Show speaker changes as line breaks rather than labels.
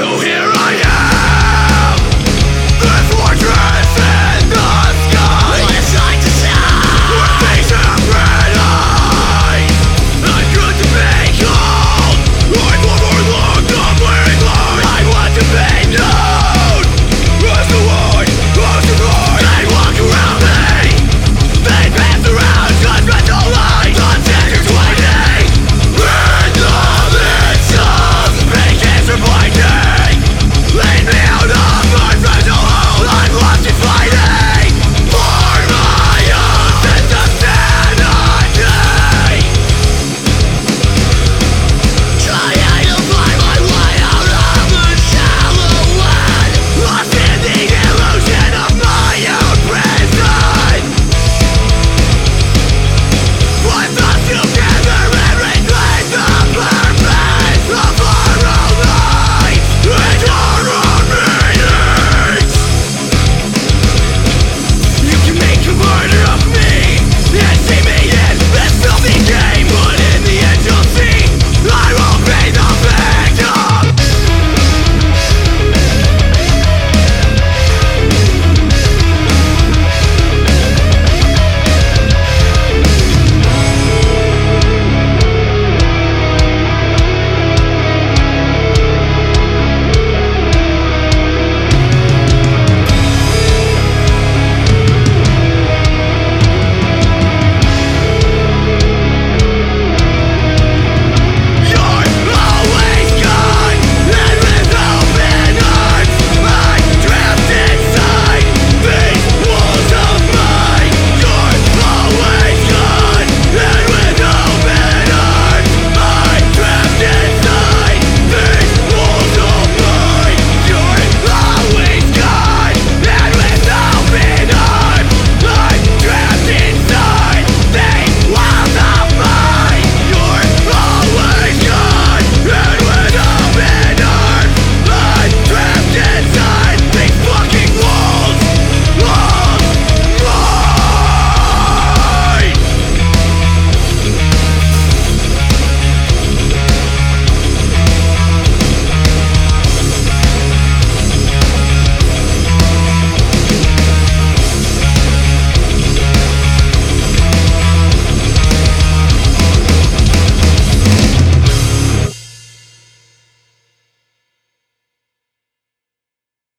So hear?